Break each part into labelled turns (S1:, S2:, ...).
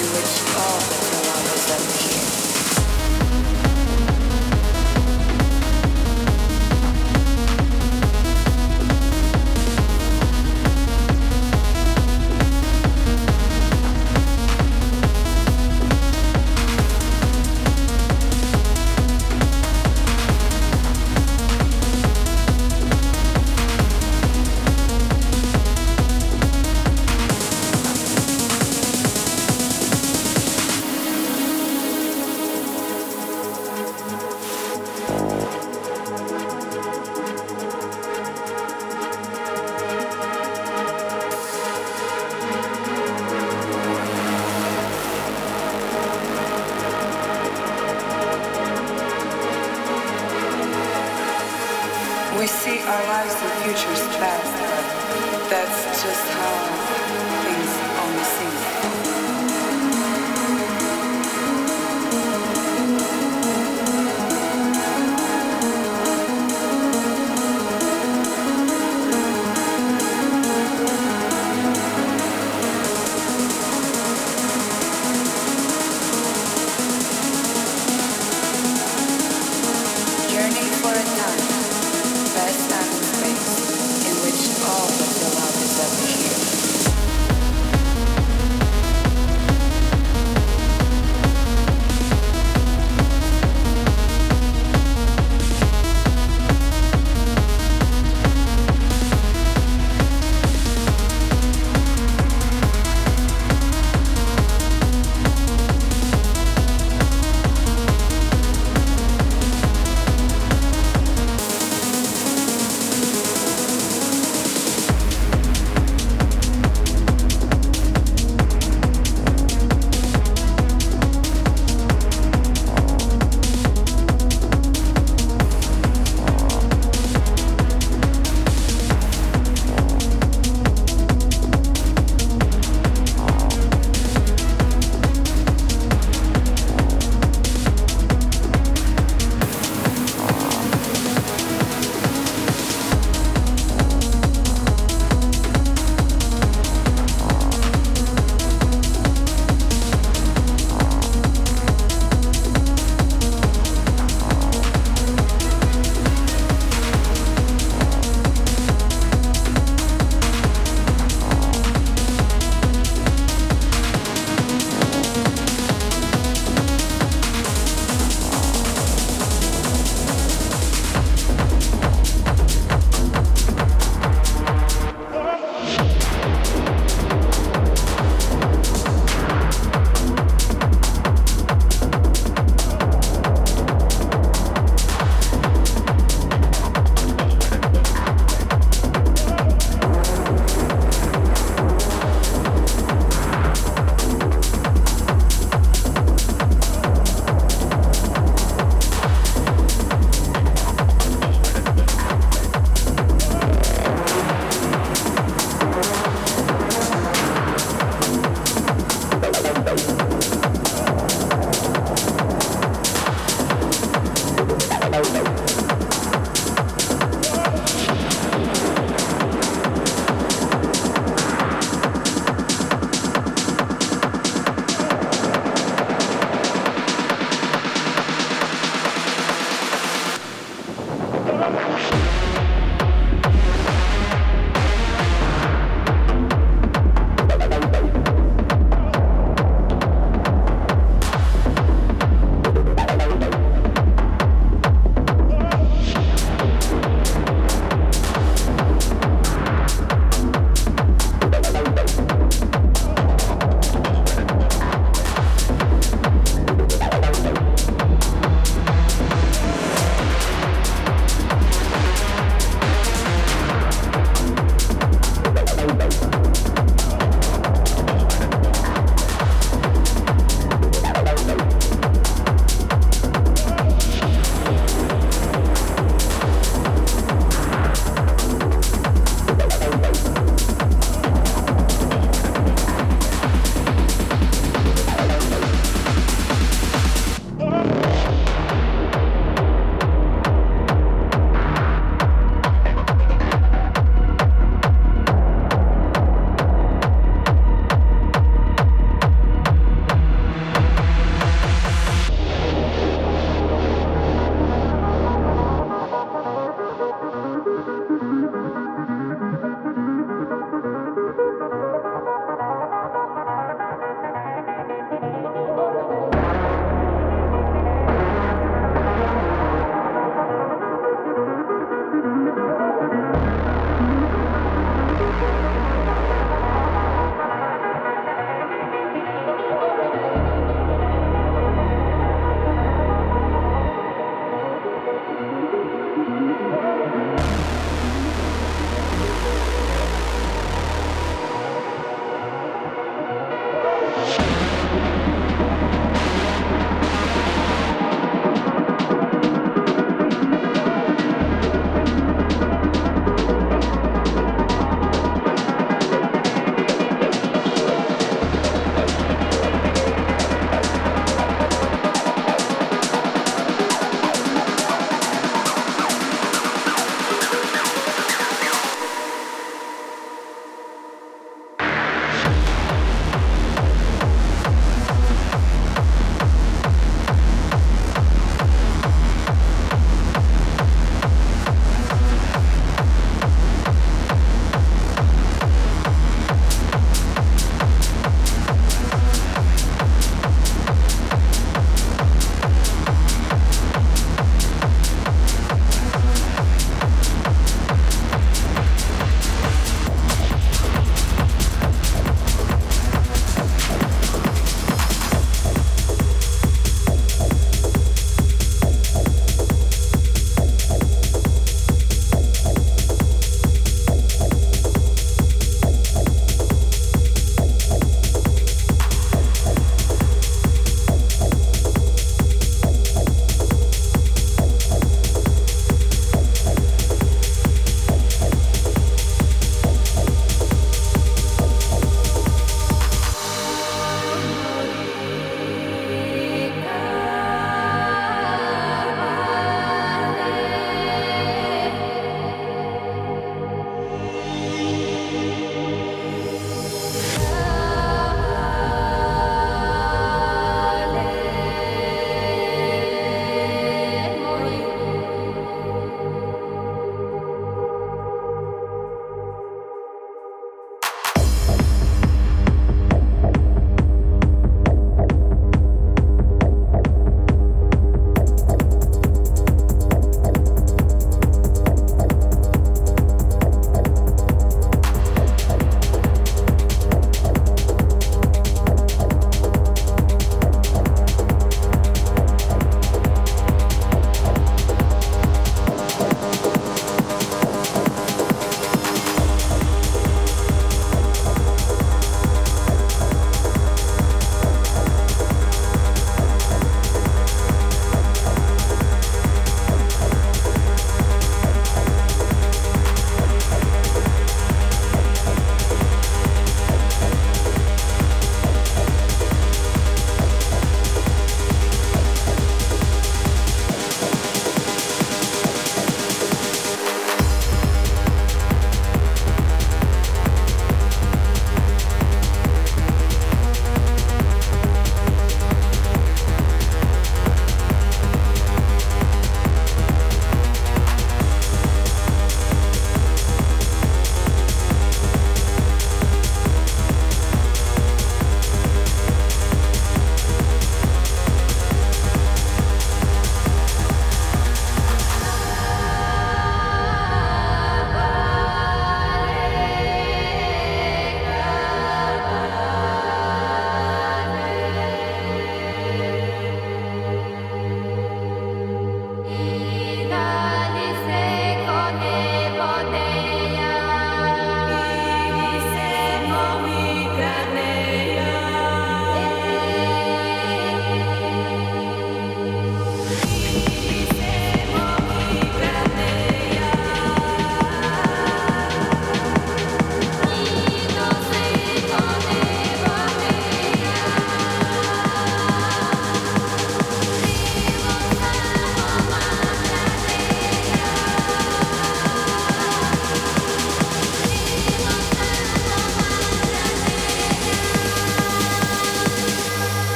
S1: in which all the dilemmas appear.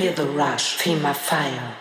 S2: Feel the rush, feel my fire.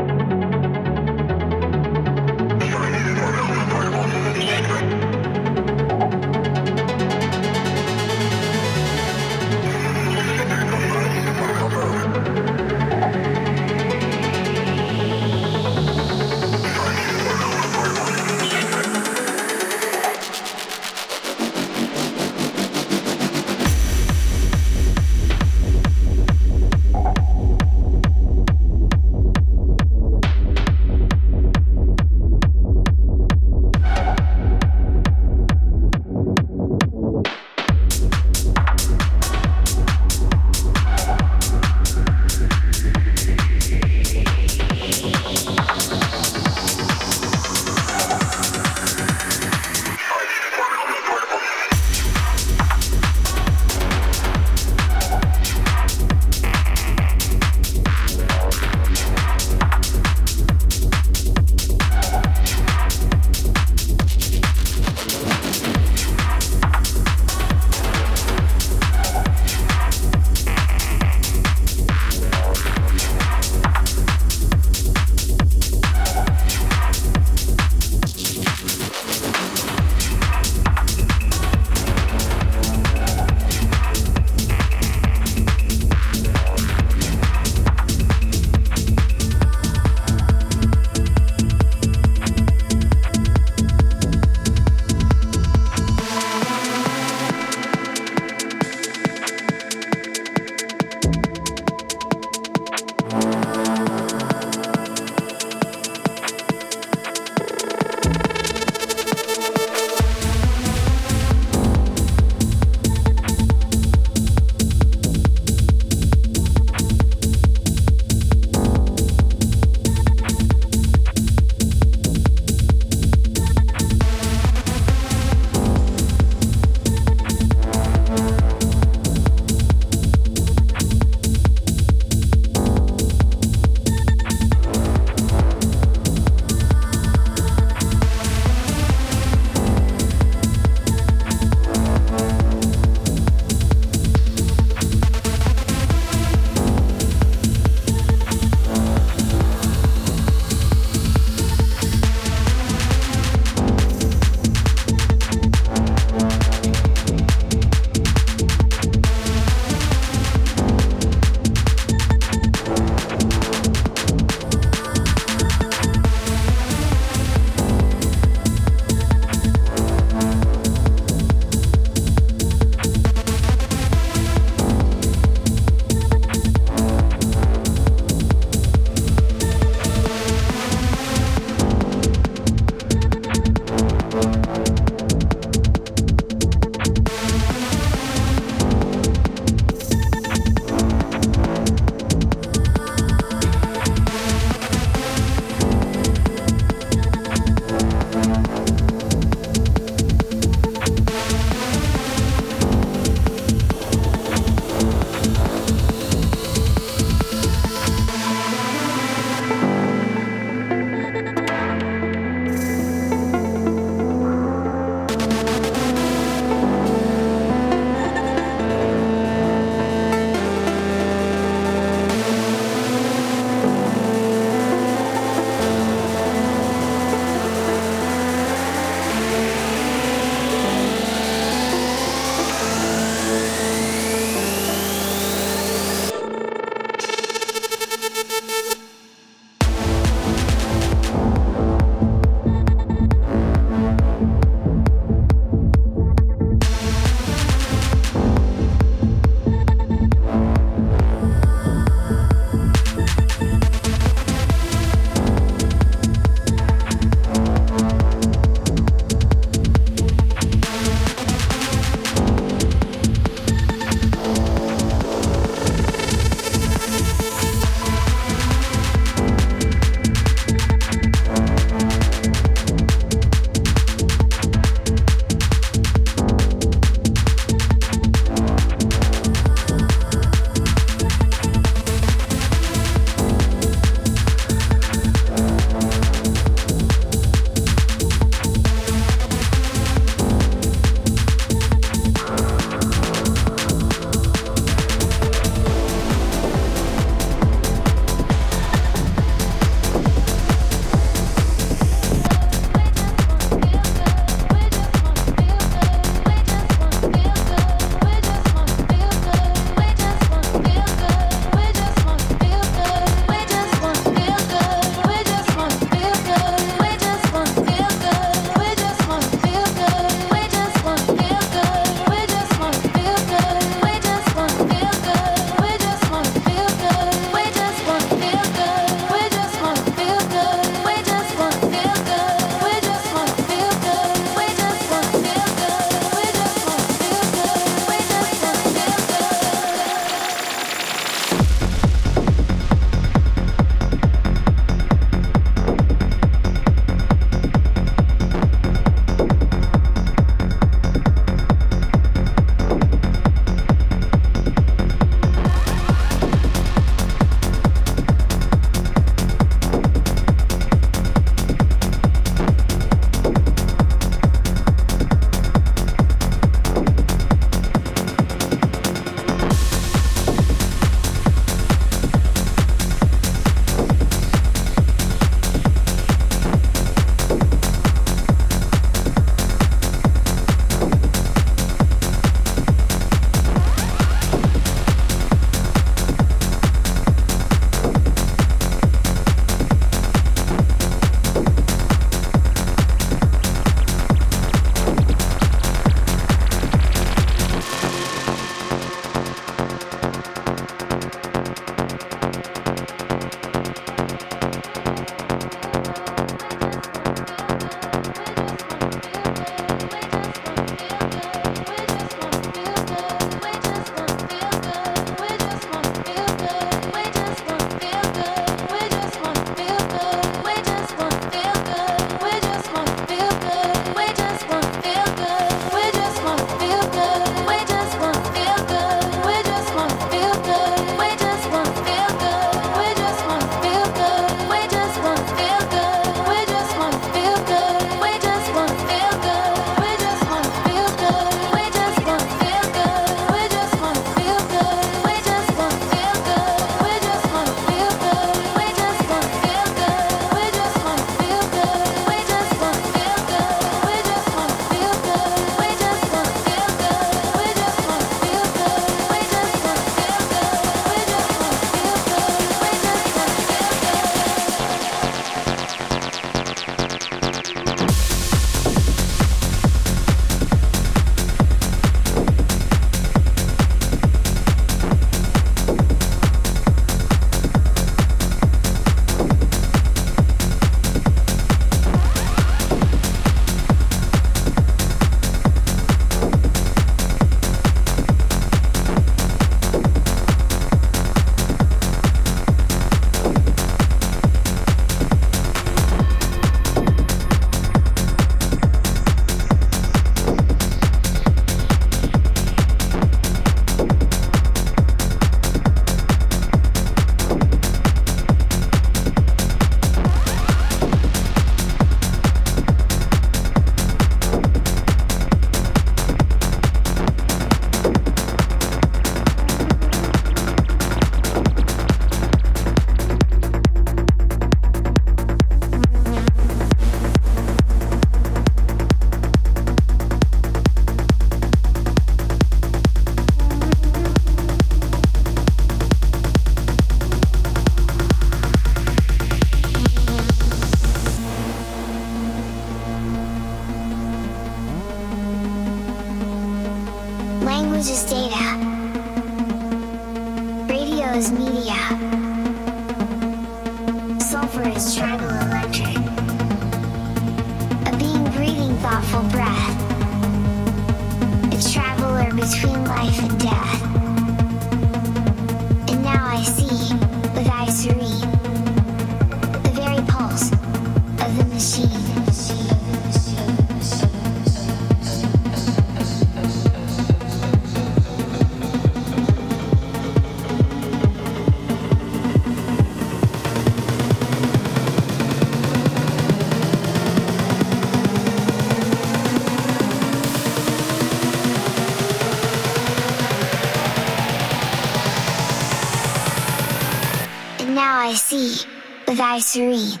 S3: Serene.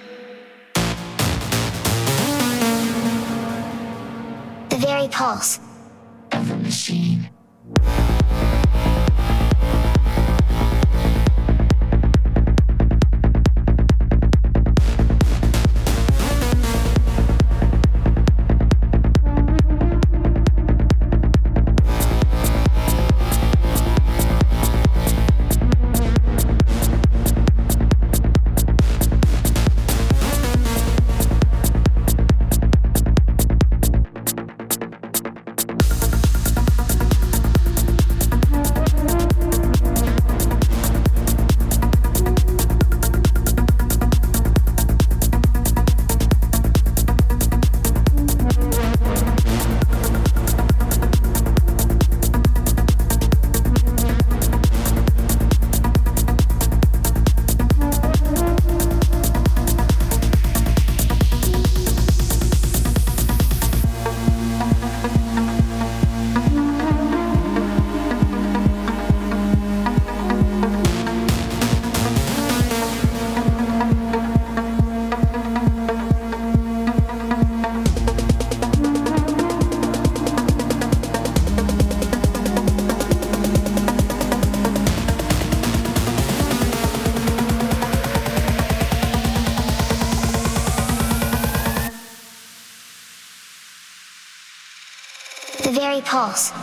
S3: house.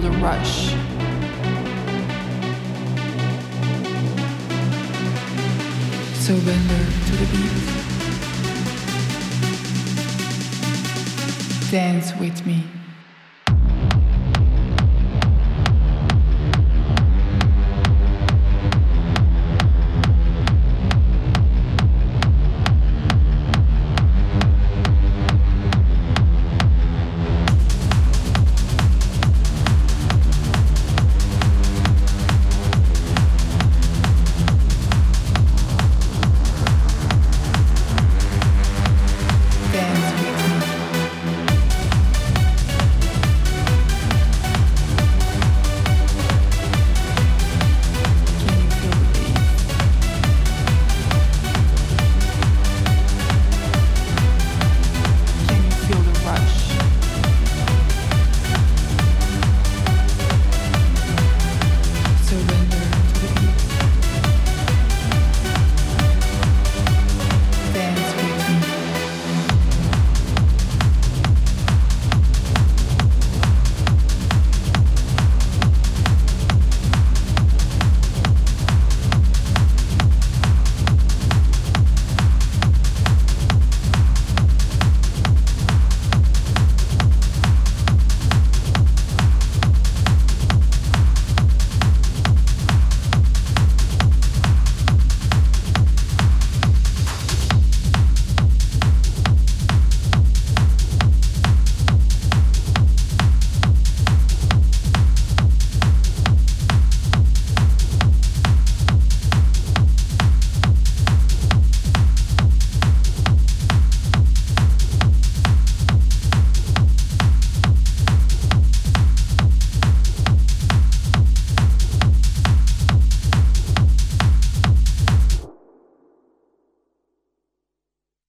S3: feel the rush.
S4: Surrender to the beat. Dance with me.